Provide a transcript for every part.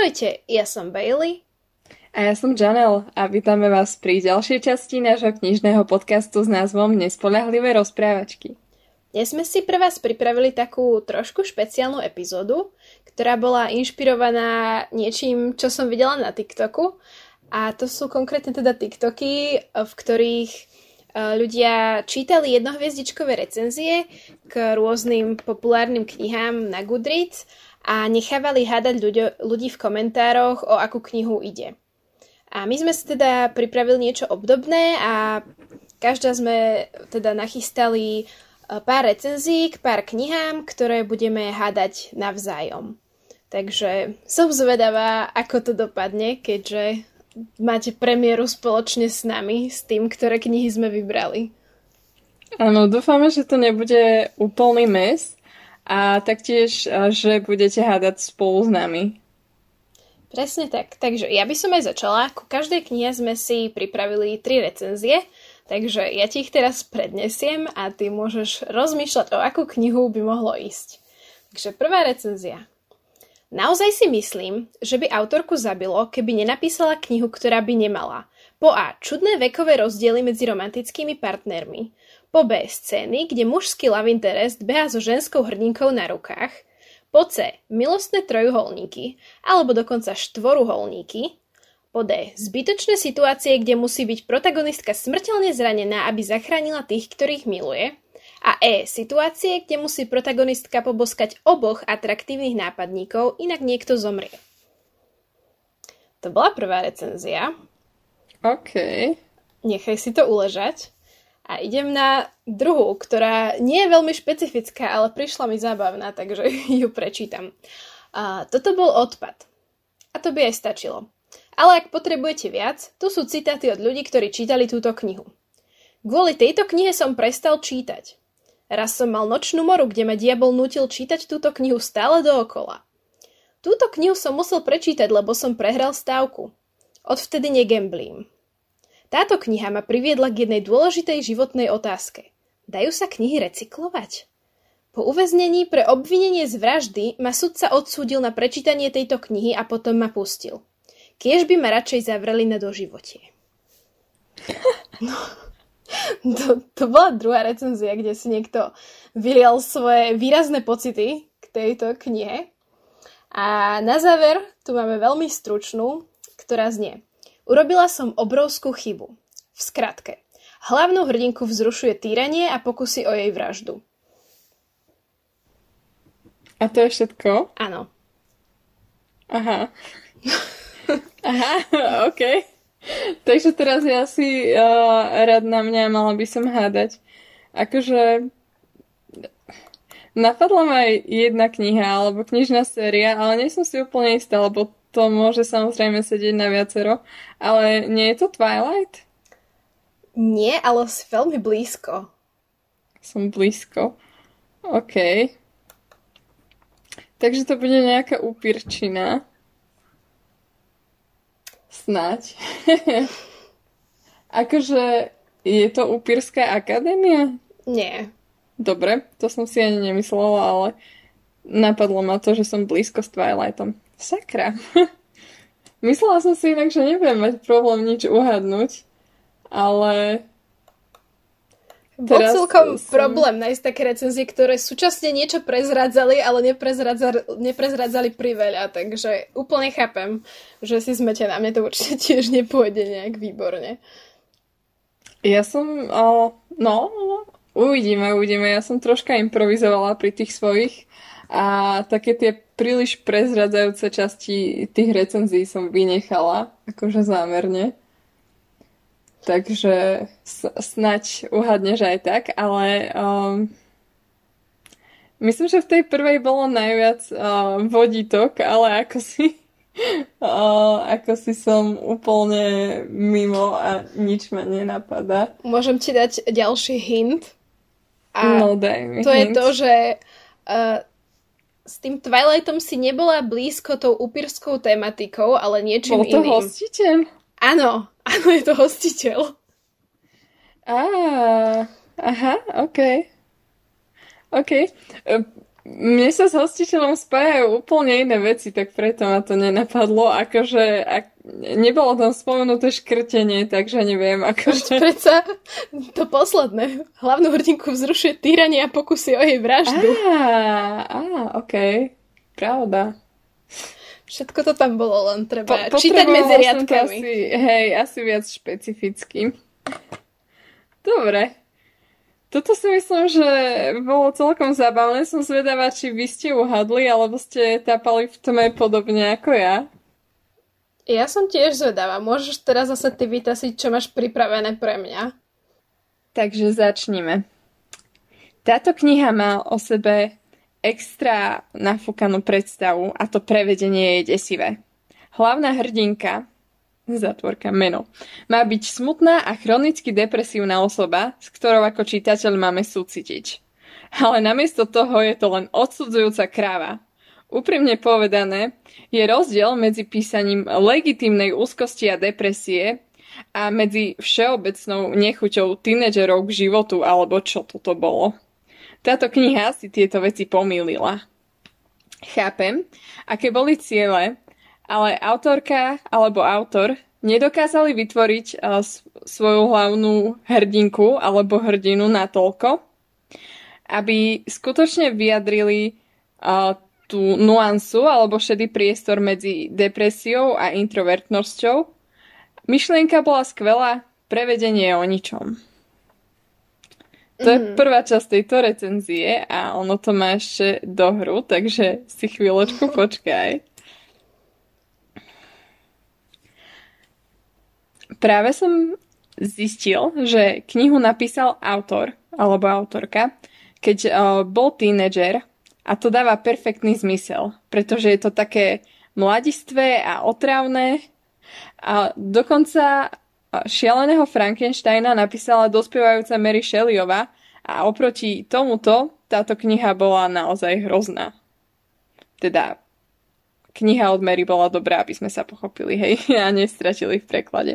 Ahojte, ja som Bailey. A ja som Janel a vítame vás pri ďalšej časti nášho knižného podcastu s názvom Nespolahlivé rozprávačky. Dnes sme si pre vás pripravili takú trošku špeciálnu epizódu, ktorá bola inšpirovaná niečím, čo som videla na TikToku. A to sú konkrétne teda TikToky, v ktorých e, ľudia čítali jednohviezdičkové recenzie k rôznym populárnym knihám na Goodreads a nechávali hádať ľudio, ľudí v komentároch, o akú knihu ide. A my sme si teda pripravili niečo obdobné a každá sme teda nachystali e, pár recenzií k pár knihám, ktoré budeme hádať navzájom. Takže som zvedavá, ako to dopadne, keďže máte premiéru spoločne s nami, s tým, ktoré knihy sme vybrali. Áno, dúfame, že to nebude úplný mes, a taktiež, že budete hádať spolu s nami. Presne tak. Takže ja by som aj začala. Ku každej knihe sme si pripravili tri recenzie, takže ja ti ich teraz prednesiem a ty môžeš rozmýšľať, o akú knihu by mohlo ísť. Takže prvá recenzia. Naozaj si myslím, že by autorku zabilo, keby nenapísala knihu, ktorá by nemala. Po A. Čudné vekové rozdiely medzi romantickými partnermi. Po B scény, kde mužský love interest beha so ženskou hrdinkou na rukách. Po C milostné trojuholníky, alebo dokonca štvoruholníky. Po D zbytočné situácie, kde musí byť protagonistka smrteľne zranená, aby zachránila tých, ktorých miluje. A E. Situácie, kde musí protagonistka poboskať oboch atraktívnych nápadníkov, inak niekto zomrie. To bola prvá recenzia. OK. Nechaj si to uležať. A idem na druhú, ktorá nie je veľmi špecifická, ale prišla mi zábavná, takže ju prečítam. A toto bol odpad. A to by aj stačilo. Ale ak potrebujete viac, tu sú citáty od ľudí, ktorí čítali túto knihu. Kvôli tejto knihe som prestal čítať. Raz som mal nočnú moru, kde ma diabol nutil čítať túto knihu stále dookola. Túto knihu som musel prečítať, lebo som prehral stávku. Odvtedy negemblím. Táto kniha ma priviedla k jednej dôležitej životnej otázke. Dajú sa knihy recyklovať? Po uväznení pre obvinenie z vraždy ma sudca odsúdil na prečítanie tejto knihy a potom ma pustil. Kiež by ma radšej zavreli na doživotie. No, to, to bola druhá recenzia, kde si niekto vylial svoje výrazné pocity k tejto knihe. A na záver tu máme veľmi stručnú, ktorá znie. Urobila som obrovskú chybu. V skratke. Hlavnú hrdinku vzrušuje týranie a pokusy o jej vraždu. A to je všetko? Áno. Aha. Aha, OK. Takže teraz ja si uh, rád na mňa mala by som hádať. Akože napadla ma aj jedna kniha alebo knižná séria, ale nie som si úplne istá, lebo to môže samozrejme sedieť na viacero, ale nie je to Twilight? Nie, ale veľmi blízko. Som blízko. OK. Takže to bude nejaká upírčina. Snaď. akože je to upírska akadémia? Nie. Dobre, to som si ani nemyslela, ale napadlo ma to, že som blízko s Twilightom. Sakra. Myslela som si inak, že nebudem mať problém nič uhadnúť, ale... Bol celkom som... problém nájsť také recenzie, ktoré súčasne niečo prezradzali, ale neprezradzali, neprezradzali priveľa, takže úplne chápem, že si na Mne to určite tiež nepôjde nejak výborne. Ja som, o, no, uvidíme, uvidíme. Ja som troška improvizovala pri tých svojich a také tie príliš prezradzajúce časti tých recenzií som vynechala, akože zámerne. Takže snať uhadneš aj tak, ale um, myslím, že v tej prvej bolo najviac uh, vodítok, ale ako si uh, ako si som úplne mimo a nič ma nenapadá. Môžem ti dať ďalší hint. A no, daj mi to hint. je to, že uh, s tým Twilightom si nebola blízko tou upírskou tematikou, ale niečím Bol to iným. hostiteľ? Áno, áno, je to hostiteľ. Á, aha, OK. OK. Mne sa s hostiteľom spájajú úplne iné veci, tak preto ma to nenapadlo. Akože ak, nebolo tam spomenuté škrtenie, takže neviem. Akože... Predsa to posledné. Hlavnú hrdinku vzrušuje týranie a pokusy o jej vraždu. Á, á. Okay. Pravda. Všetko to tam bolo, len treba po, čítať medzi riadkami. Asi, hej, asi viac špecificky. Dobre, toto si myslím, že bolo celkom zábavné. Som zvedavá, či vy ste uhadli, alebo ste tápali v tme podobne ako ja. Ja som tiež zvedavá. Môžeš teraz zase ty vytasiť, čo máš pripravené pre mňa. Takže začnime. Táto kniha má o sebe extra nafúkanú predstavu a to prevedenie je desivé. Hlavná hrdinka, zatvorka meno. Má byť smutná a chronicky depresívna osoba, s ktorou ako čitateľ máme súcitiť. Ale namiesto toho je to len odsudzujúca kráva. Úprimne povedané, je rozdiel medzi písaním legitímnej úzkosti a depresie a medzi všeobecnou nechuťou tínedžerov k životu, alebo čo toto bolo. Táto kniha si tieto veci pomýlila. Chápem, aké boli ciele, ale autorka alebo autor nedokázali vytvoriť uh, svoju hlavnú hrdinku alebo hrdinu natoľko, aby skutočne vyjadrili uh, tú nuansu alebo šedý priestor medzi depresiou a introvertnosťou. Myšlienka bola skvelá, prevedenie je o ničom. To mm. je mhm. prvá časť tejto recenzie a ono to má ešte do hru, takže si chvíľočku počkaj. Práve som zistil, že knihu napísal autor alebo autorka, keď uh, bol tínedžer a to dáva perfektný zmysel, pretože je to také mladistvé a otravné a dokonca šialeného Frankensteina napísala dospievajúca Mary Shelleyova a oproti tomuto táto kniha bola naozaj hrozná. Teda kniha od Mary bola dobrá, aby sme sa pochopili, hej, a nestratili v preklade.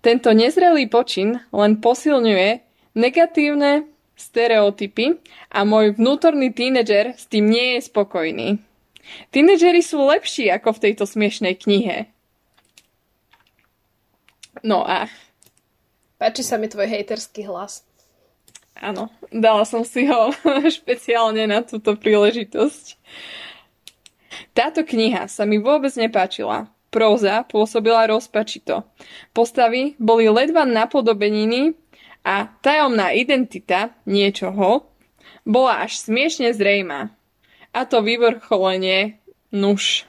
Tento nezrelý počin len posilňuje negatívne stereotypy a môj vnútorný tínedžer s tým nie je spokojný. Tínedžeri sú lepší ako v tejto smiešnej knihe. No a... Páči sa mi tvoj hejterský hlas. Áno, dala som si ho špeciálne na túto príležitosť. Táto kniha sa mi vôbec nepáčila. Próza pôsobila rozpačito. Postavy boli ledva napodobeniny a tajomná identita niečoho bola až smiešne zrejmá. A to vyvrcholenie nuž.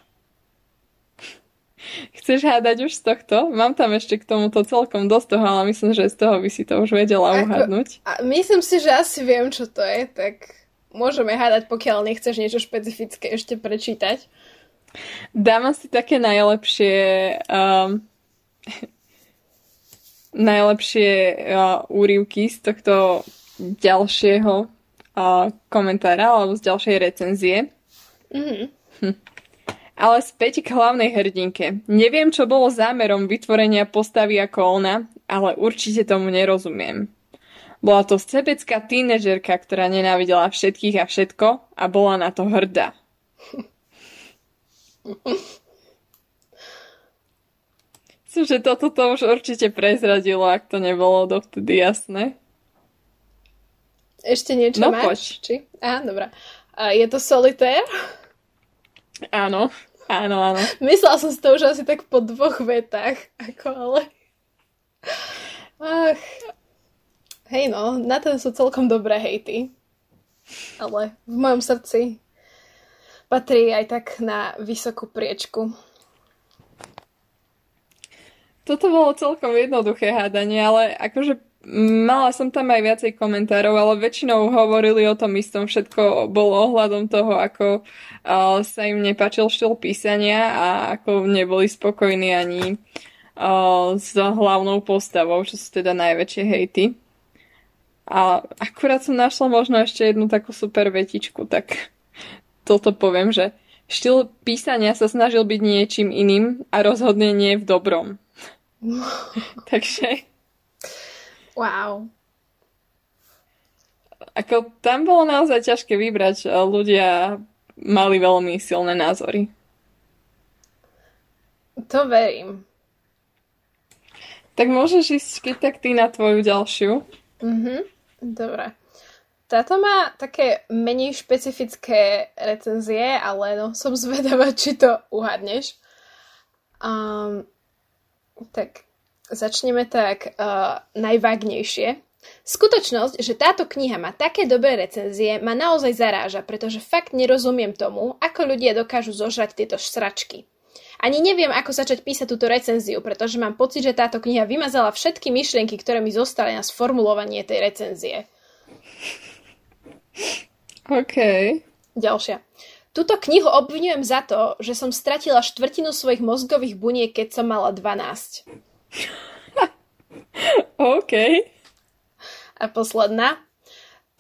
Chceš hádať už z tohto? Mám tam ešte k tomuto celkom dosť toho, ale myslím, že z toho by si to už vedela uhadnúť. A myslím si, že asi viem, čo to je, tak môžeme hádať, pokiaľ nechceš niečo špecifické ešte prečítať. Dám asi také najlepšie um, najlepšie uh, úrivky z tohto ďalšieho uh, komentára alebo z ďalšej recenzie. Mm-hmm. Hm. Ale späť k hlavnej hrdinke. Neviem, čo bolo zámerom vytvorenia postavy ako ona, ale určite tomu nerozumiem. Bola to sebecká tínežerka, ktorá nenávidela všetkých a všetko a bola na to hrdá. Myslím, že toto to už určite prezradilo, ak to nebolo dovtedy jasné. Ešte niečo no, máš? Či? Á, dobrá. A je to solitér? Áno, áno, áno. Myslela som si to už asi tak po dvoch vetách, ako ale... Ach, Hej no, na to sú celkom dobré hejty. Ale v mojom srdci patrí aj tak na vysokú priečku. Toto bolo celkom jednoduché hádanie, ale akože mala som tam aj viacej komentárov, ale väčšinou hovorili o tom istom. Všetko bolo ohľadom toho, ako sa im nepačil štýl písania a ako neboli spokojní ani s hlavnou postavou, čo sú teda najväčšie hejty. A akurát som našla možno ešte jednu takú super vetičku, tak toto poviem, že štýl písania sa snažil byť niečím iným a rozhodne nie v dobrom. Takže... Wow. Ako tam bolo naozaj ťažké vybrať. Ľudia mali veľmi silné názory. To verím. Tak môžeš ísť keď tak ty na tvoju ďalšiu. Mhm, dobre. Táto má také menej špecifické recenzie, ale no, som zvedavá, či to uhadneš. Um, tak začneme tak uh, najvágnejšie. Skutočnosť, že táto kniha má také dobré recenzie, ma naozaj zaráža, pretože fakt nerozumiem tomu, ako ľudia dokážu zožrať tieto sračky. Ani neviem, ako začať písať túto recenziu, pretože mám pocit, že táto kniha vymazala všetky myšlienky, ktoré mi zostali na sformulovanie tej recenzie. OK. Ďalšia. Túto knihu obvinujem za to, že som stratila štvrtinu svojich mozgových buniek, keď som mala 12. OK. A posledná.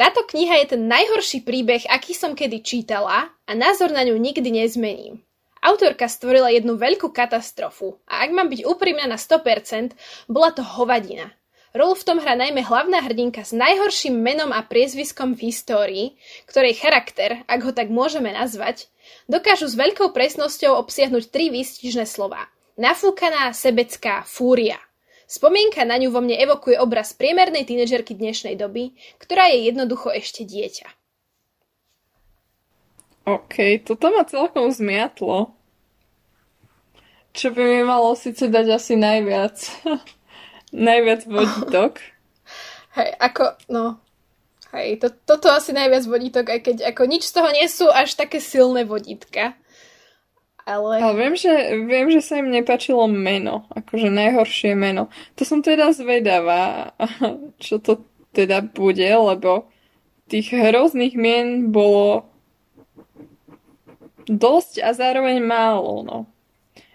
Táto kniha je ten najhorší príbeh, aký som kedy čítala a názor na ňu nikdy nezmením. Autorka stvorila jednu veľkú katastrofu a ak mám byť úprimná na 100%, bola to hovadina. Rolu v tom hrá najmä hlavná hrdinka s najhorším menom a priezviskom v histórii, ktorej charakter, ak ho tak môžeme nazvať, dokážu s veľkou presnosťou obsiahnuť tri výstižné slova. Nafúkaná sebecká fúria. Spomienka na ňu vo mne evokuje obraz priemernej tínedžerky dnešnej doby, ktorá je jednoducho ešte dieťa. OK, toto ma celkom zmiatlo. Čo by mi malo síce dať asi najviac. najviac vodítok. Hej, ako, no, hej, to, toto asi najviac vodítok, aj keď ako nič z toho nie sú až také silné vodítka. Ale... Ale viem, že, viem, že sa im nepačilo meno, akože najhoršie meno. To som teda zvedavá, čo to teda bude, lebo tých hrozných mien bolo dosť a zároveň málo, no.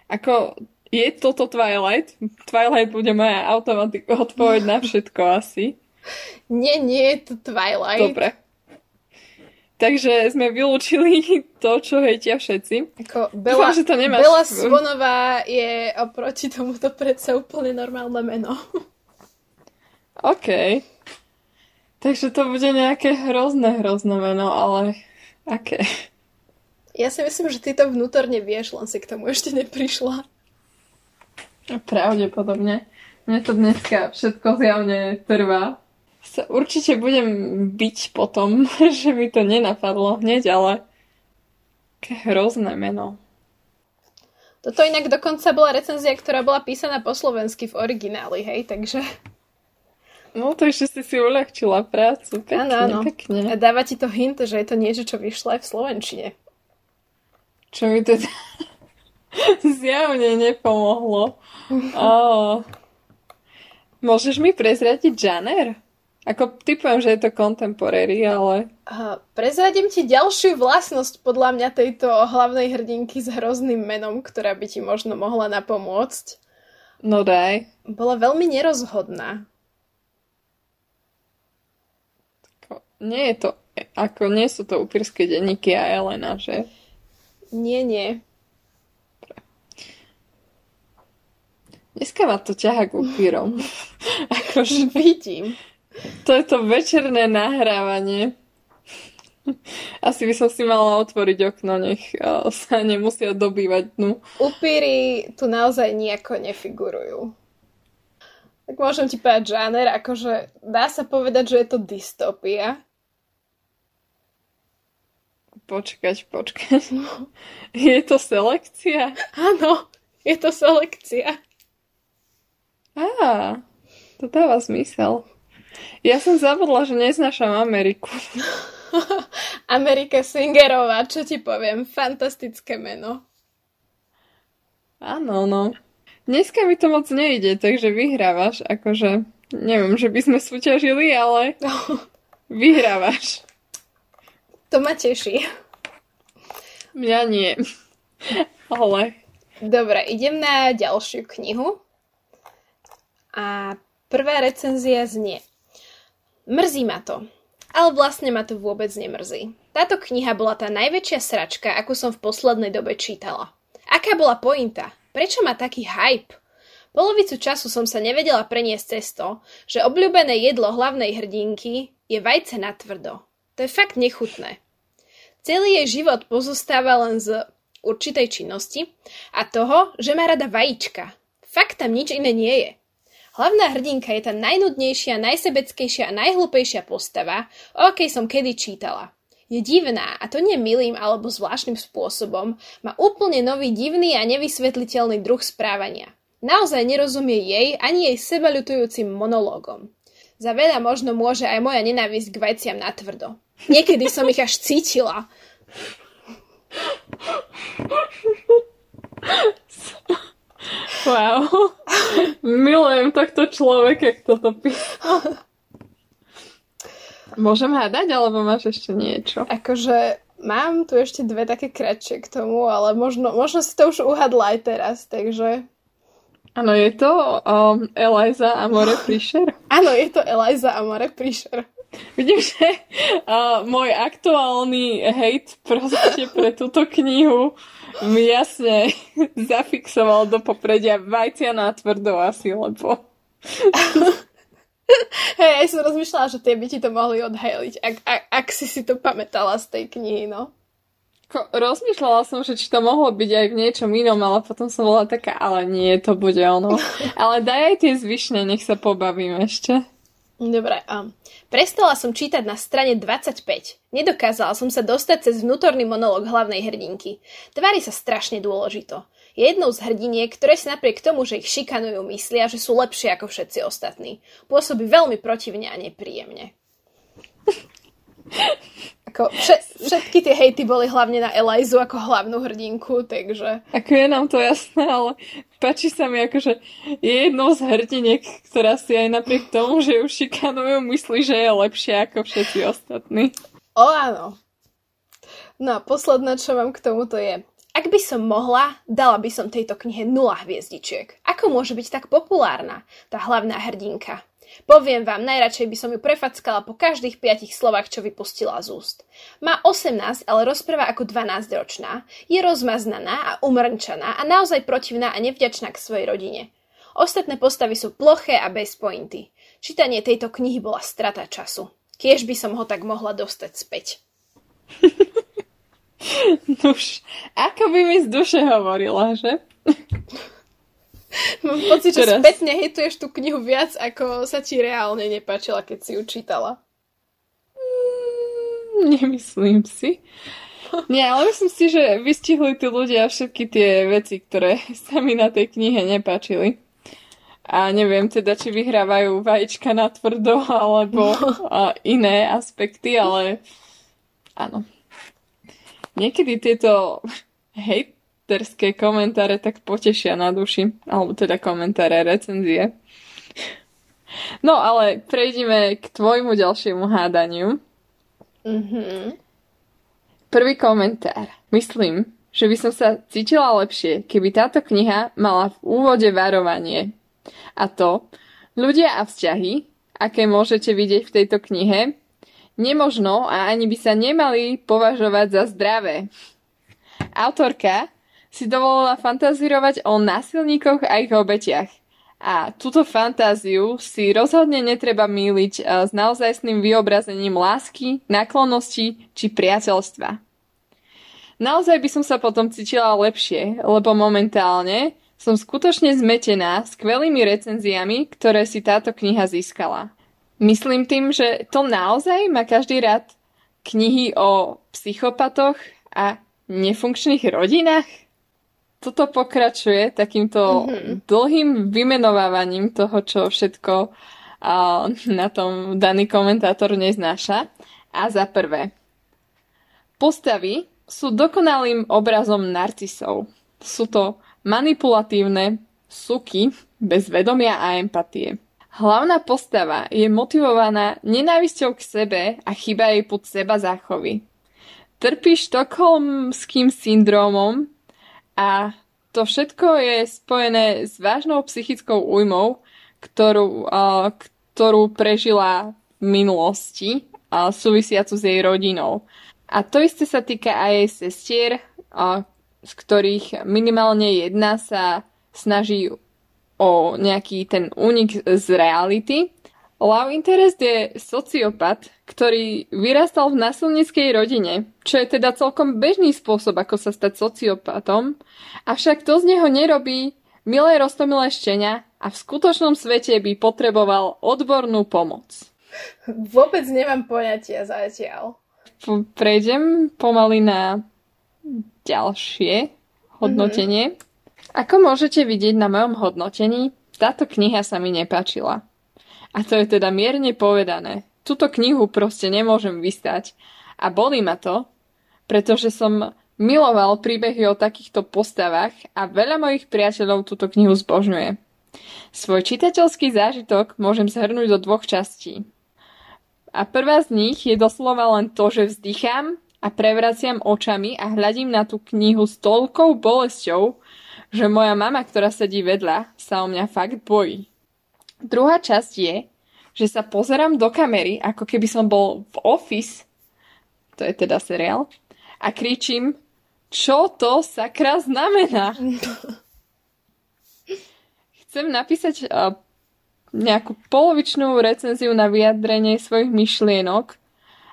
Ako, je toto Twilight? Twilight bude moja automatika odpoveď na všetko asi. Nie, nie je to Twilight. Dobre. Takže sme vylúčili to, čo hejtia všetci. Ako Bela, Dúfam, že to nemáš... Bela Svonová je oproti tomuto predsa úplne normálne meno. OK. Takže to bude nejaké hrozné, hrozné meno, ale aké? Okay. Ja si myslím, že ty to vnútorne vieš, len si k tomu ešte neprišla. Pravdepodobne. Mne to dneska všetko zjavne trvá. Sa určite budem byť potom, že mi to nenapadlo hneď, ale aké hrozné meno. Toto inak dokonca bola recenzia, ktorá bola písaná po slovensky v origináli, hej, takže... No to ešte si si uľahčila prácu. Pekne, áno, áno. pekne. A dáva ti to hint, že je to niečo, čo vyšlo aj v Slovenčine. Čo mi teda zjavne nepomohlo. Oh. Môžeš mi prezradiť žaner? Ako typujem, že je to contemporary, ale... Uh, prezradím ti ďalšiu vlastnosť podľa mňa tejto hlavnej hrdinky s hrozným menom, ktorá by ti možno mohla napomôcť. No daj. Bola veľmi nerozhodná. Nie je to... Ako nie sú to upírske denníky a Elena, že? Nie, nie. Dneska ma to ťaha k upírom. akože vidím. To je to večerné nahrávanie. Asi by som si mala otvoriť okno, nech sa nemusia dobývať dnu. Upíry tu naozaj nejako nefigurujú. Tak môžem ti povedať žáner, akože dá sa povedať, že je to dystopia. Počkať, počkať. Je to selekcia? Áno, je to selekcia. Á, to dáva zmysel. Ja som zabudla, že neznášam Ameriku. Amerika Singerová, čo ti poviem, fantastické meno. Áno, no. Dneska mi to moc nejde, takže vyhrávaš, akože, neviem, že by sme súťažili, ale vyhrávaš. To ma teší. Mňa nie. Ale... Dobre, idem na ďalšiu knihu. A prvá recenzia znie. Mrzí ma to. Ale vlastne ma to vôbec nemrzí. Táto kniha bola tá najväčšia sračka, akú som v poslednej dobe čítala. Aká bola pointa? Prečo má taký hype? Polovicu času som sa nevedela preniesť cez to, že obľúbené jedlo hlavnej hrdinky je vajce na tvrdo. To je fakt nechutné. Celý jej život pozostáva len z určitej činnosti a toho, že má rada vajíčka. Fakt tam nič iné nie je. Hlavná hrdinka je tá najnudnejšia, najsebeckejšia a najhlúpejšia postava, o akej som kedy čítala. Je divná, a to nie milým alebo zvláštnym spôsobom, má úplne nový divný a nevysvetliteľný druh správania. Naozaj nerozumie jej ani jej sebaľutujúcim monológom. Za veľa možno môže aj moja nenávisť k veciam na tvrdo. Niekedy som ich až cítila. Wow. Milujem takto človeka, kto to písal. Môžem hádať, alebo máš ešte niečo? Akože mám tu ešte dve také kratšie k tomu, ale možno, možno si to už uhadla aj teraz, takže... Áno, je to um, Eliza Amore Prisher? Áno, je to Eliza Amore Prisher. Vidím, že uh, môj aktuálny hate proste pre túto knihu mi jasne zafixoval do popredia vajcia na tvrdo asi, lebo... Hej, ja som rozmýšľala, že tie by ti to mohli odhajliť, ak, ak, ak si si to pamätala z tej knihy, no. Rozmýšľala som, že či to mohlo byť aj v niečom inom, ale potom som bola taká, ale nie, to bude ono. ale daj aj tie zvyšné, nech sa pobavím ešte. Dobre, um, prestala som čítať na strane 25. Nedokázala som sa dostať cez vnútorný monolog hlavnej hrdinky. Tvári sa strašne dôležito. Je jednou z hrdiniek, ktoré si napriek tomu, že ich šikanujú, myslia, že sú lepšie ako všetci ostatní. Pôsobí veľmi protivne a nepríjemne. Ako všet, všetky tie hejty boli hlavne na Elizu ako hlavnú hrdinku, takže... Ako je nám to jasné, ale páči sa mi ako, že je jednou z hrdiniek, ktorá si aj napriek tomu, že ju šikanujú, myslí, že je lepšia ako všetci ostatní. O áno. No a posledné, čo mám k tomuto je, ak by som mohla, dala by som tejto knihe nula hviezdičiek. Ako môže byť tak populárna, tá hlavná hrdinka? Poviem vám, najradšej by som ju prefackala po každých piatich slovách, čo vypustila z úst. Má 18, ale rozpráva ako 12-ročná, je rozmaznaná a umrnčaná a naozaj protivná a nevďačná k svojej rodine. Ostatné postavy sú ploché a bez pointy. Čítanie tejto knihy bola strata času. Kiež by som ho tak mohla dostať späť. Nuž, ako by mi z duše hovorila, že? Mám pocit, že Teraz. spätne hejtuješ tú knihu viac, ako sa ti reálne nepáčila, keď si ju čítala. Mm, nemyslím si. Nie, ale myslím si, že vystihli tí ľudia všetky tie veci, ktoré sa mi na tej knihe nepáčili. A neviem teda, či vyhrávajú vajíčka na tvrdo, alebo a iné aspekty, ale áno. Niekedy tieto hejt hejterské komentáre tak potešia na duši. Alebo teda komentáre, recenzie. No ale prejdeme k tvojmu ďalšiemu hádaniu. Mm-hmm. Prvý komentár. Myslím, že by som sa cítila lepšie, keby táto kniha mala v úvode varovanie. A to, ľudia a vzťahy, aké môžete vidieť v tejto knihe, nemožno a ani by sa nemali považovať za zdravé. Autorka si dovolila fantazírovať o násilníkoch a ich obetiach. A túto fantáziu si rozhodne netreba míliť eh, s naozajstným vyobrazením lásky, náklonnosti či priateľstva. Naozaj by som sa potom cítila lepšie, lebo momentálne som skutočne zmetená skvelými recenziami, ktoré si táto kniha získala. Myslím tým, že to naozaj má každý rád knihy o psychopatoch a nefunkčných rodinách? Toto pokračuje takýmto mm-hmm. dlhým vymenovávaním toho, čo všetko uh, na tom daný komentátor neznáša. A za prvé, postavy sú dokonalým obrazom narcisov. Sú to manipulatívne suky bez vedomia a empatie. Hlavná postava je motivovaná nenávisťou k sebe a chyba jej pod seba záchovy. Trpí štokholmským syndrómom, a to všetko je spojené s vážnou psychickou újmou, ktorú, ktorú prežila v minulosti, uh, súvisiacu s jej rodinou. A to isté sa týka aj jej sestier, z ktorých minimálne jedna sa snaží o nejaký ten únik z reality Love interest je sociopat, ktorý vyrastal v násilnickej rodine, čo je teda celkom bežný spôsob, ako sa stať sociopatom, avšak to z neho nerobí milé roztomilé štenia a v skutočnom svete by potreboval odbornú pomoc. Vôbec nemám poňatia zatiaľ. Prejdem pomaly na ďalšie hodnotenie. Mm-hmm. Ako môžete vidieť na mojom hodnotení, táto kniha sa mi nepáčila. A to je teda mierne povedané. Tuto knihu proste nemôžem vystať. A bolí ma to, pretože som miloval príbehy o takýchto postavách a veľa mojich priateľov túto knihu zbožňuje. Svoj čitateľský zážitok môžem zhrnúť do dvoch častí. A prvá z nich je doslova len to, že vzdychám a prevraciam očami a hľadím na tú knihu s toľkou bolesťou, že moja mama, ktorá sedí vedľa, sa o mňa fakt bojí. Druhá časť je, že sa pozerám do kamery, ako keby som bol v Office, to je teda seriál, a kričím, čo to sakra znamená? Chcem napísať uh, nejakú polovičnú recenziu na vyjadrenie svojich myšlienok,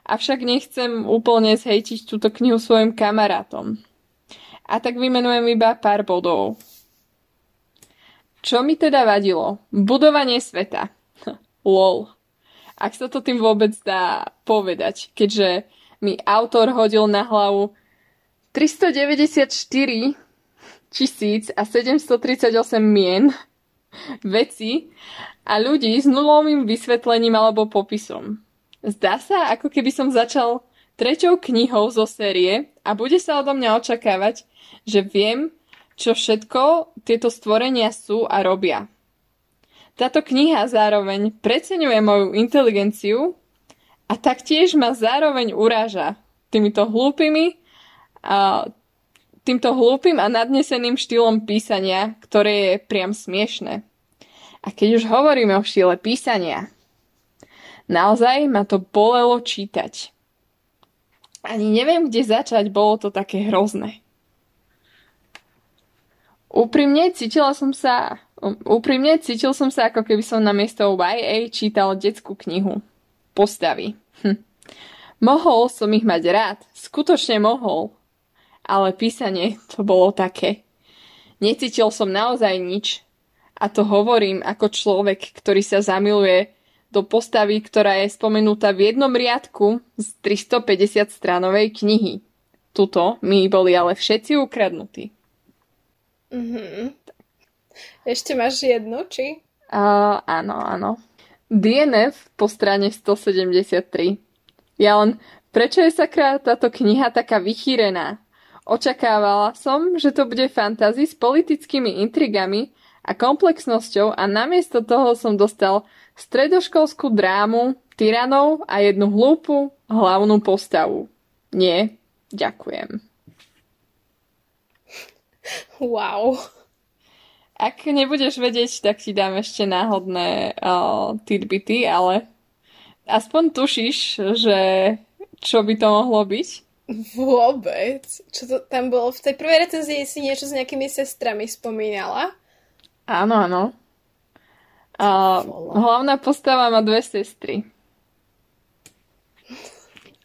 avšak nechcem úplne zhejtiť túto knihu svojim kamarátom. A tak vymenujem iba pár bodov. Čo mi teda vadilo? Budovanie sveta. Lol. Ak sa to tým vôbec dá povedať, keďže mi autor hodil na hlavu 394 tisíc a 738 mien veci a ľudí s nulovým vysvetlením alebo popisom. Zdá sa, ako keby som začal treťou knihou zo série a bude sa odo mňa očakávať, že viem, čo všetko tieto stvorenia sú a robia. Táto kniha zároveň preceňuje moju inteligenciu a taktiež ma zároveň uráža týmito hlúpými a týmto hlúpým a nadneseným štýlom písania, ktoré je priam smiešne. A keď už hovoríme o štýle písania, naozaj ma to bolelo čítať. Ani neviem, kde začať, bolo to také hrozné. Úprimne cítila som sa, úprimne cítil som sa, ako keby som na miesto YA čítal detskú knihu. Postavy. Hm. Mohol som ich mať rád, skutočne mohol. Ale písanie to bolo také. Necítil som naozaj nič. A to hovorím ako človek, ktorý sa zamiluje do postavy, ktorá je spomenutá v jednom riadku z 350 stranovej knihy. Tuto mi boli ale všetci ukradnutí. Mm-hmm. Ešte máš jednu, či? Uh, áno, áno. DNF po strane 173. Ja len, prečo je sakra táto kniha taká vychýrená? Očakávala som, že to bude fantasy s politickými intrigami a komplexnosťou a namiesto toho som dostal stredoškolskú drámu, tyranov a jednu hlúpu hlavnú postavu. Nie, ďakujem. Wow. Ak nebudeš vedieť, tak ti dám ešte náhodné uh, tidbity, ale aspoň tušíš, že čo by to mohlo byť? Vôbec. Čo to tam bolo? V tej prvej recenzii si niečo s nejakými sestrami spomínala? Áno, áno. Uh, hlavná postava má dve sestry.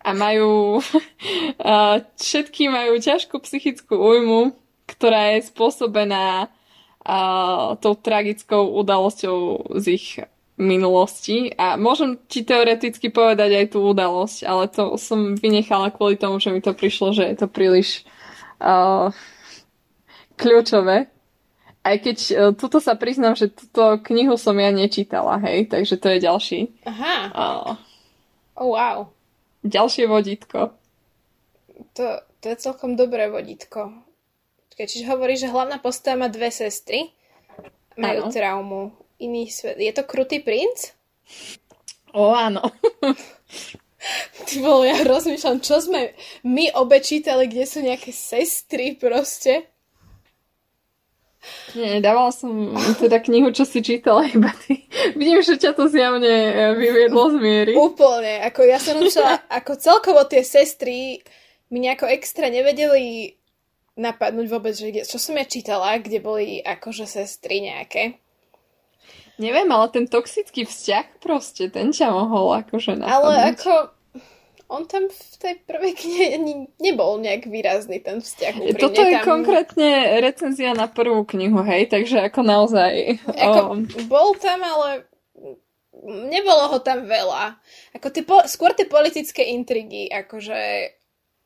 A majú... Uh, všetky majú ťažkú psychickú újmu ktorá je spôsobená uh, tou tragickou udalosťou z ich minulosti. A môžem ti teoreticky povedať aj tú udalosť, ale to som vynechala kvôli tomu, že mi to prišlo, že je to príliš uh, kľúčové. Aj keď uh, tuto sa priznám, že túto knihu som ja nečítala, hej, takže to je ďalší. Aha. Uh, oh, wow. Ďalšie vodítko. To, to je celkom dobré vodítko. Počkaj, čiže hovorí, že hlavná postava má dve sestry, majú ano. traumu. Iný svet. Je to krutý princ? O, áno. Ty bol, ja rozmýšľam, čo sme my obe čítali, kde sú nejaké sestry proste. Nie, dávala som teda knihu, čo si čítala iba ty. Vidím, že ťa to zjavne e, vyviedlo z miery. Úplne. Ako ja som rozmýšľala, ako celkovo tie sestry mi nejako extra nevedeli napadnúť vôbec, že kde, čo som ja čítala, kde boli akože sestry nejaké. Neviem, ale ten toxický vzťah proste, ten ťa mohol akože napadnúť. Ale ako on tam v tej prvej knihe ani nebol nejak výrazný ten vzťah. Úprimne. Toto je tam... konkrétne recenzia na prvú knihu, hej, takže ako naozaj... Ako, oh. Bol tam, ale nebolo ho tam veľa. Ako tie skôr tie politické intrigy, akože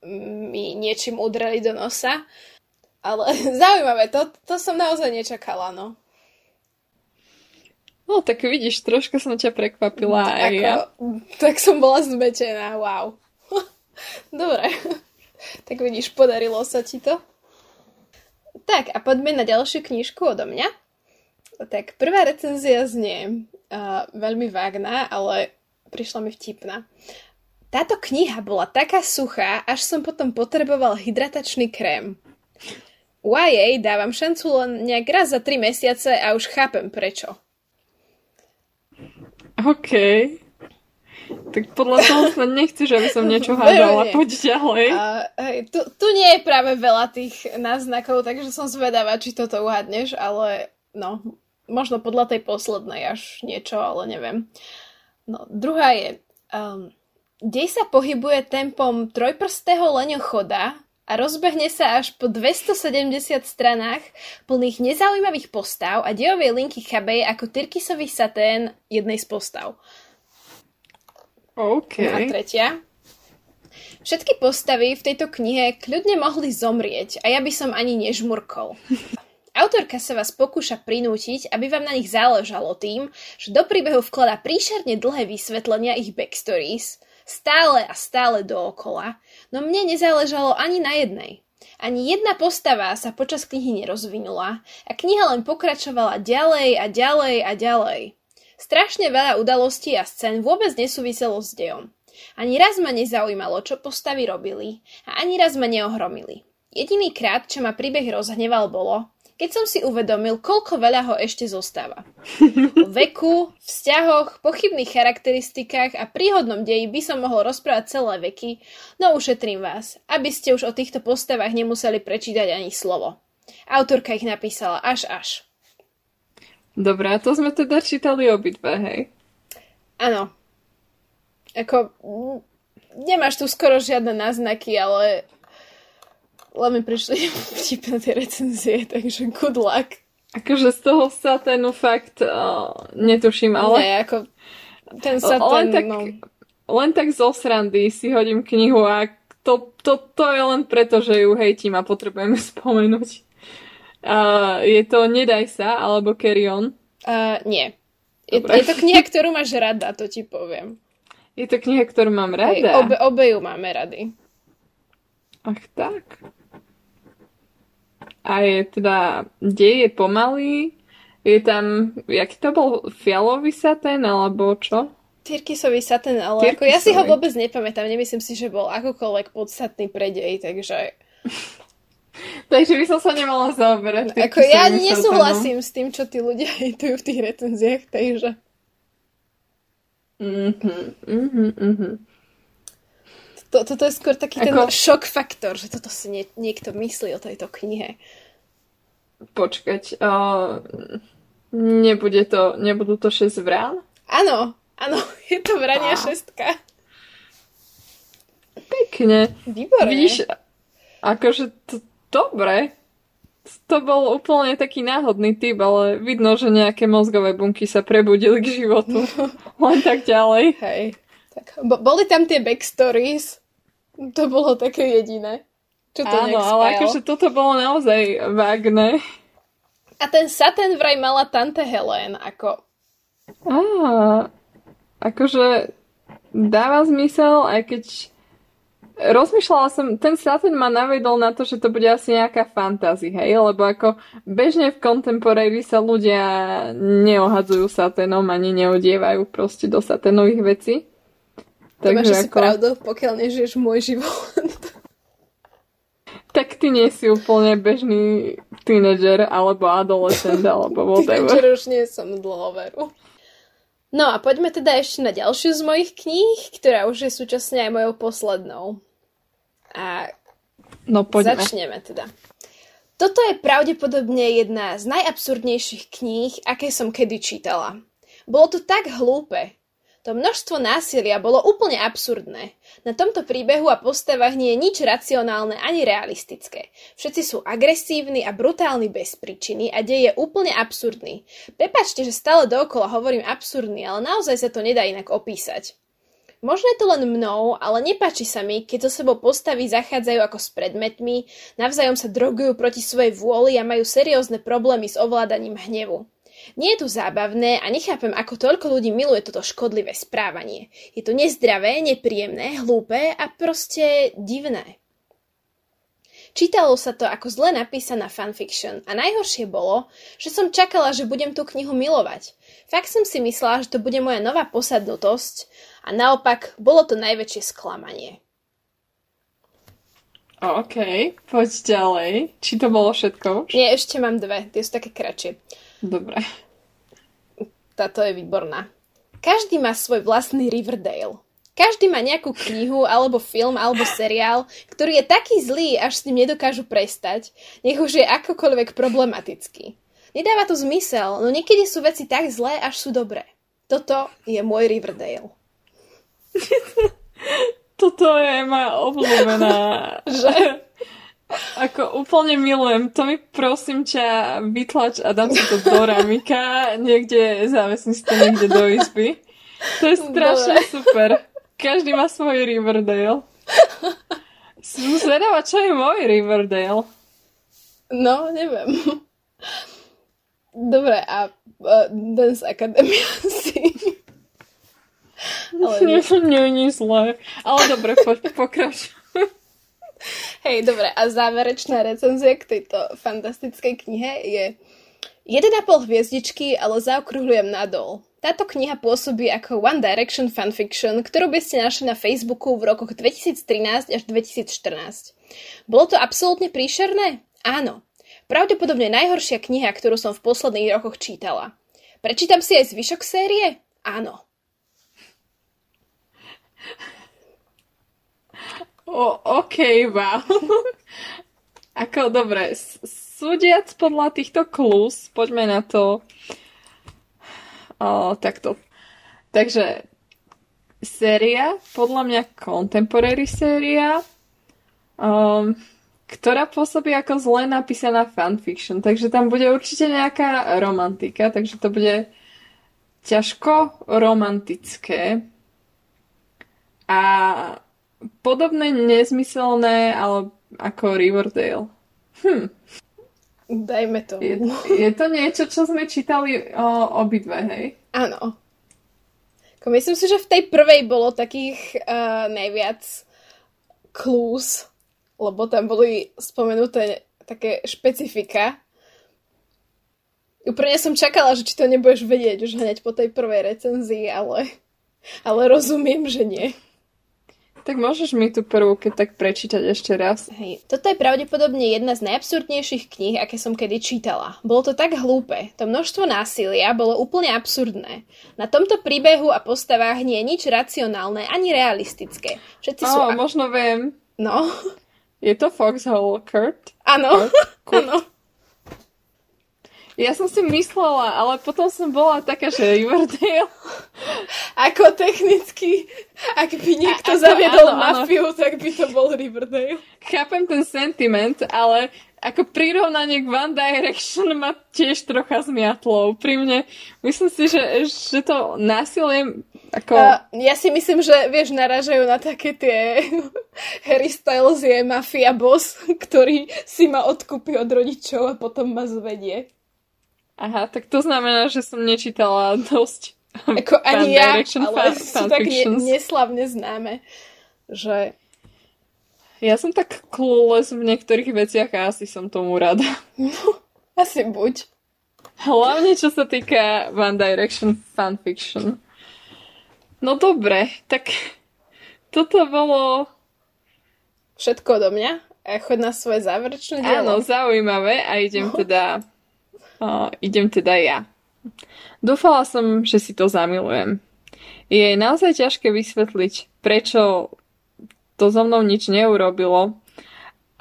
mi niečím udreli do nosa. Ale zaujímavé, to, to som naozaj nečakala, no. No, tak vidíš, troška som ťa prekvapila aj Ako, ja. Tak som bola zmetená, wow. Dobre. tak vidíš, podarilo sa ti to. Tak, a poďme na ďalšiu knižku odo mňa. Tak, prvá recenzia znie uh, veľmi vágná, ale prišla mi vtipná. Táto kniha bola taká suchá, až som potom potreboval hydratačný krém. YA dávam šancu len nejak raz za 3 mesiace a už chápem prečo. OK. Tak podľa toho sa nechceš, aby som niečo hádala. Poď ďalej. Uh, hej, tu, tu nie je práve veľa tých náznakov, takže som zvedavá, či toto uhádneš, ale no, možno podľa tej poslednej až niečo, ale neviem. No, druhá je... Um, dej sa pohybuje tempom trojprstého leňochoda, a rozbehne sa až po 270 stranách plných nezaujímavých postav a dejovej linky chabej ako tyrkisový satén jednej z postav. OK. No a tretia. Všetky postavy v tejto knihe kľudne mohli zomrieť a ja by som ani nežmurkol. Autorka sa vás pokúša prinútiť, aby vám na nich záležalo tým, že do príbehu vklada príšerne dlhé vysvetlenia ich backstories, stále a stále dookola, No mne nezáležalo ani na jednej. Ani jedna postava sa počas knihy nerozvinula a kniha len pokračovala ďalej a ďalej a ďalej. Strašne veľa udalostí a scén vôbec nesúviselo s dejom. Ani raz ma nezaujímalo, čo postavy robili a ani raz ma neohromili. Jediný krát, čo ma príbeh rozhneval, bolo, keď som si uvedomil, koľko veľa ho ešte zostáva. O veku, vzťahoch, pochybných charakteristikách a príhodnom deji by som mohol rozprávať celé veky, no ušetrím vás, aby ste už o týchto postavách nemuseli prečítať ani slovo. Autorka ich napísala až až. Dobre, a to sme teda čítali obidve, hej? Áno. Ako, nemáš tu skoro žiadne náznaky, ale len mi prišli vtipné tie recenzie, takže good luck. Akože z toho saténu fakt uh, netuším, ale... Nie, ako ten satén, len tak, no... Len tak zo srandy si hodím knihu a to, to, to je len preto, že ju hejtím a potrebujeme spomenúť. Uh, je to Nedaj sa, alebo Carry On? Uh, nie. Je, je to kniha, ktorú máš rada, to ti poviem. Je to kniha, ktorú mám rada? Hej, obe, obe ju máme rady. Ach tak. A je teda, dej je pomalý, je tam, jaký to bol, fialový satén, alebo čo? Tyrkisový satén, ale Tyrkisový. ako ja si ho vôbec nepamätám, nemyslím si, že bol akokoľvek podstatný predej, takže... takže by som sa nemala zaoberať. Ako ja nesúhlasím s tým, čo tí ľudia hejtujú v tých recenziách, takže... Mhm, mhm, mhm. To, toto je skôr taký Ako... ten šok faktor, že toto si nie, niekto myslí o tejto knihe. Počkať, uh, nebude to, nebudú to 6 vrán? Áno, áno, je to vrania šestka. Pekne. Výborné. Vidíš, akože to, dobre. To bol úplne taký náhodný typ, ale vidno, že nejaké mozgové bunky sa prebudili k životu. Len tak ďalej. Hej. Tak, bo, boli tam tie backstories, to bolo také jediné. Čo to Áno, ale akože toto bolo naozaj vágne. A ten Satan vraj mala tante Helen, ako... Á, akože dáva zmysel, aj keď rozmýšľala som, ten Satan ma navedol na to, že to bude asi nejaká fantázi, hej, lebo ako bežne v contemporary sa ľudia neohadzujú saténom ani neodievajú proste do saténových vecí. To Takže máš ako... pravdu, pokiaľ nežiješ môj život. Tak ty nie si úplne bežný tínedžer, alebo adolescent, alebo whatever. Tínedžer už nie som dlho veru. No a poďme teda ešte na ďalšiu z mojich kníh, ktorá už je súčasne aj mojou poslednou. A no, poďme. začneme teda. Toto je pravdepodobne jedna z najabsurdnejších kníh, aké som kedy čítala. Bolo to tak hlúpe. To množstvo násilia bolo úplne absurdné. Na tomto príbehu a postavách nie je nič racionálne ani realistické. Všetci sú agresívni a brutálni bez príčiny a dej je úplne absurdný. Prepačte, že stále dookola hovorím absurdný, ale naozaj sa to nedá inak opísať. Možno je to len mnou, ale nepáči sa mi, keď so sebou postavy zachádzajú ako s predmetmi, navzájom sa drogujú proti svojej vôli a majú seriózne problémy s ovládaním hnevu. Nie je to zábavné a nechápem, ako toľko ľudí miluje toto škodlivé správanie. Je to nezdravé, nepríjemné, hlúpe a proste divné. Čítalo sa to ako zle napísaná fanfiction a najhoršie bolo, že som čakala, že budem tú knihu milovať. Fakt som si myslela, že to bude moja nová posadnutosť a naopak bolo to najväčšie sklamanie. OK, poď ďalej. Či to bolo všetko? Nie, ešte mám dve, tie sú také kratšie. Dobre. Táto je výborná. Každý má svoj vlastný Riverdale. Každý má nejakú knihu, alebo film, alebo seriál, ktorý je taký zlý, až s ním nedokážu prestať, nech už je akokoľvek problematický. Nedáva to zmysel, no niekedy sú veci tak zlé, až sú dobré. Toto je môj Riverdale. Toto je moja obľúbená. Že? Ako úplne milujem. To mi prosím ťa vytlač a dám si to do ramika. Niekde zavesím si to niekde do izby. To je strašne Dobre. super. Každý má svoj Riverdale. Som zvedavá, čo je môj Riverdale. No, neviem. Dobre, a uh, Dance Academy asi. Ale nie. nie, nie zlé. Ale dobre, poď pokračuj. Hej, dobre, a záverečná recenzia k tejto fantastickej knihe je 1,5 hviezdičky, ale zaokrúhľujem nadol. Táto kniha pôsobí ako One Direction fanfiction, ktorú by ste našli na Facebooku v rokoch 2013 až 2014. Bolo to absolútne príšerné? Áno. Pravdepodobne najhoršia kniha, ktorú som v posledných rokoch čítala. Prečítam si aj zvyšok série? Áno. O, OK, wow. Ako, dobre, súdiac podľa týchto klus, poďme na to o, takto. Takže, séria, podľa mňa contemporary séria, um, ktorá pôsobí ako zle napísaná fanfiction, takže tam bude určite nejaká romantika, takže to bude ťažko romantické. A podobné nezmyselné, ale ako Riverdale. Hm. Dajme to. Je, je to niečo, čo sme čítali o, obidve, hej? Áno. Myslím si, že v tej prvej bolo takých uh, najviac clues, lebo tam boli spomenuté také špecifika. Úplne som čakala, že či to nebudeš vedieť už hneď po tej prvej recenzii, ale, ale rozumiem, že nie. Tak môžeš mi tú prvú, keď tak prečítať ešte raz. Hej, toto je pravdepodobne jedna z najabsurdnejších kníh, aké som kedy čítala. Bolo to tak hlúpe, to množstvo násilia bolo úplne absurdné. Na tomto príbehu a postavách nie je nič racionálne ani realistické. Všetci sú... Oh, možno viem. No. Je to Foxhole Kurt? Áno, áno. Ja som si myslela, ale potom som bola taká, že Riverdale. Ako technicky, ak by niekto a, zaviedol áno, mafiu, áno. tak by to bol Riverdale. Chápem ten sentiment, ale ako prirovnanie k One Direction ma tiež trocha zmiatlo. Pri mne, myslím si, že, že to násilie ako... Uh, ja si myslím, že vieš, naražajú na také tie Harry Styles je mafia boss, ktorý si ma odkúpi od rodičov a potom ma zvedie. Aha, tak to znamená, že som nečítala dosť Ako ani ja, ale sú tak ne, neslavne známe, že... Ja som tak clueless v niektorých veciach a asi som tomu rada. No, asi buď. Hlavne čo sa týka One Direction fanfiction. No dobre, tak toto bolo... Všetko do mňa? A chod na svoje záverečné dielo? Áno, zaujímavé a idem teda Uh, idem teda ja. Dúfala som, že si to zamilujem. Je naozaj ťažké vysvetliť, prečo to so mnou nič neurobilo,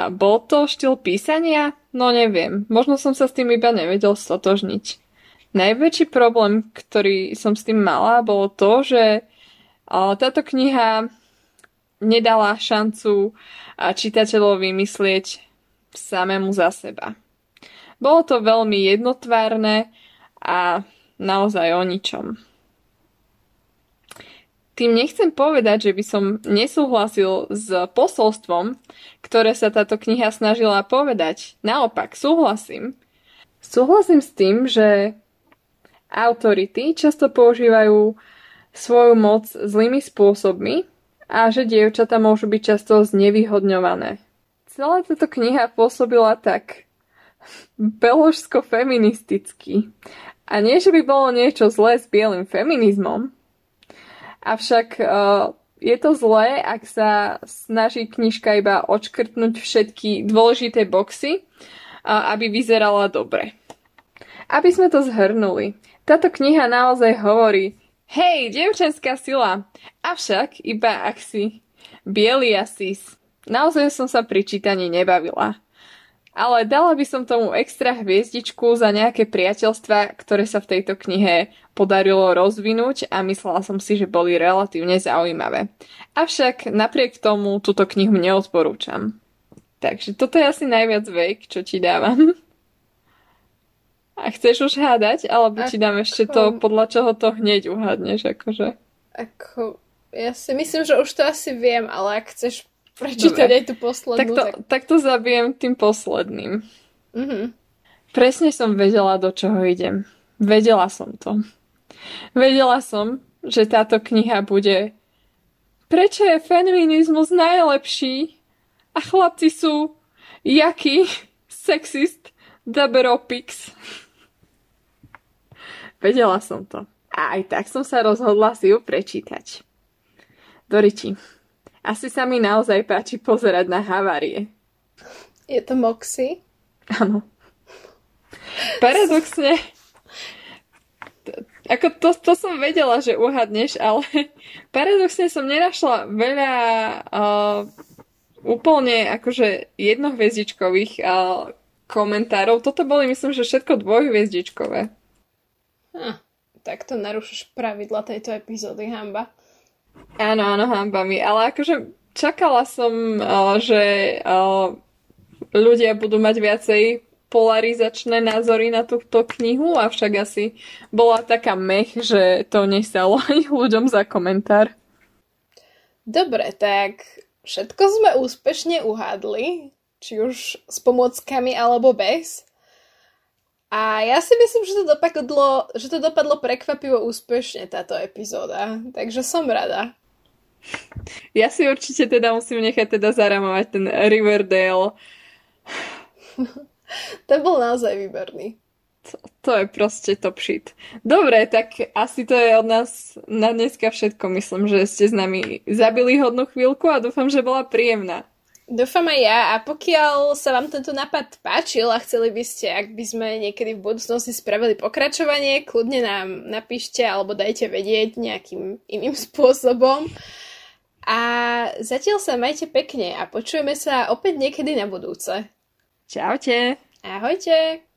A bol to štýl písania? No neviem, možno som sa s tým iba nevedel stotožniť. Najväčší problém, ktorý som s tým mala, bolo to, že táto kniha nedala šancu čitateľovi myslieť samému za seba. Bolo to veľmi jednotvárne a naozaj o ničom. Tým nechcem povedať, že by som nesúhlasil s posolstvom, ktoré sa táto kniha snažila povedať. Naopak, súhlasím. Súhlasím s tým, že autority často používajú svoju moc zlými spôsobmi a že dievčata môžu byť často znevýhodňované. Celá táto kniha pôsobila tak beložsko-feministicky. A nie, že by bolo niečo zlé s bielým feminizmom, avšak uh, je to zlé, ak sa snaží knižka iba odškrtnúť všetky dôležité boxy, uh, aby vyzerala dobre. Aby sme to zhrnuli, táto kniha naozaj hovorí, hej, devčenská sila, avšak iba ak si biely a. Naozaj som sa pri čítaní nebavila. Ale dala by som tomu extra hviezdičku za nejaké priateľstva, ktoré sa v tejto knihe podarilo rozvinúť a myslela som si, že boli relatívne zaujímavé. Avšak napriek tomu túto knihu neodporúčam. Takže toto je asi najviac vek, čo ti dávam. A chceš už hádať, alebo ti dám ešte to, podľa čoho to hneď uhádneš, akože? Ako, ja si myslím, že už to asi viem, ale ak chceš prečítať Dobre. aj tú poslednú. Tak to, tak... tak to zabijem tým posledným. Mm-hmm. Presne som vedela, do čoho idem. Vedela som to. Vedela som, že táto kniha bude Prečo je feminizmus najlepší a chlapci sú jaký sexist daberopix. Vedela som to. A aj tak som sa rozhodla si ju prečítať. Doriti, asi sa mi naozaj páči pozerať na havárie. Je to Moxie? Áno. Paradoxne, ako to, to som vedela, že uhadneš, ale paradoxne som nenašla veľa uh, úplne akože jednohviezdičkových uh, komentárov. Toto boli myslím, že všetko dvojhviezdičkové. Hm, tak to narušíš pravidla tejto epizódy, hamba. Áno, áno, hambami. Ale akože čakala som, uh, že uh, ľudia budú mať viacej polarizačné názory na túto knihu, avšak asi bola taká mech, že to nestalo ani ľuďom za komentár. Dobre, tak všetko sme úspešne uhádli, či už s pomockami alebo bez. A ja si myslím, že to dopadlo, že to dopadlo prekvapivo úspešne táto epizóda, takže som rada. Ja si určite teda musím nechať teda zaramovať ten Riverdale. to bol naozaj výborný. To, to je proste top shit. Dobre, tak asi to je od nás na dneska všetko. Myslím, že ste s nami zabili hodnú chvíľku a dúfam, že bola príjemná. Dúfam aj ja a pokiaľ sa vám tento nápad páčil a chceli by ste, ak by sme niekedy v budúcnosti spravili pokračovanie, kľudne nám napíšte alebo dajte vedieť nejakým iným spôsobom. A zatiaľ sa majte pekne a počujeme sa opäť niekedy na budúce. Čaute. Ahojte.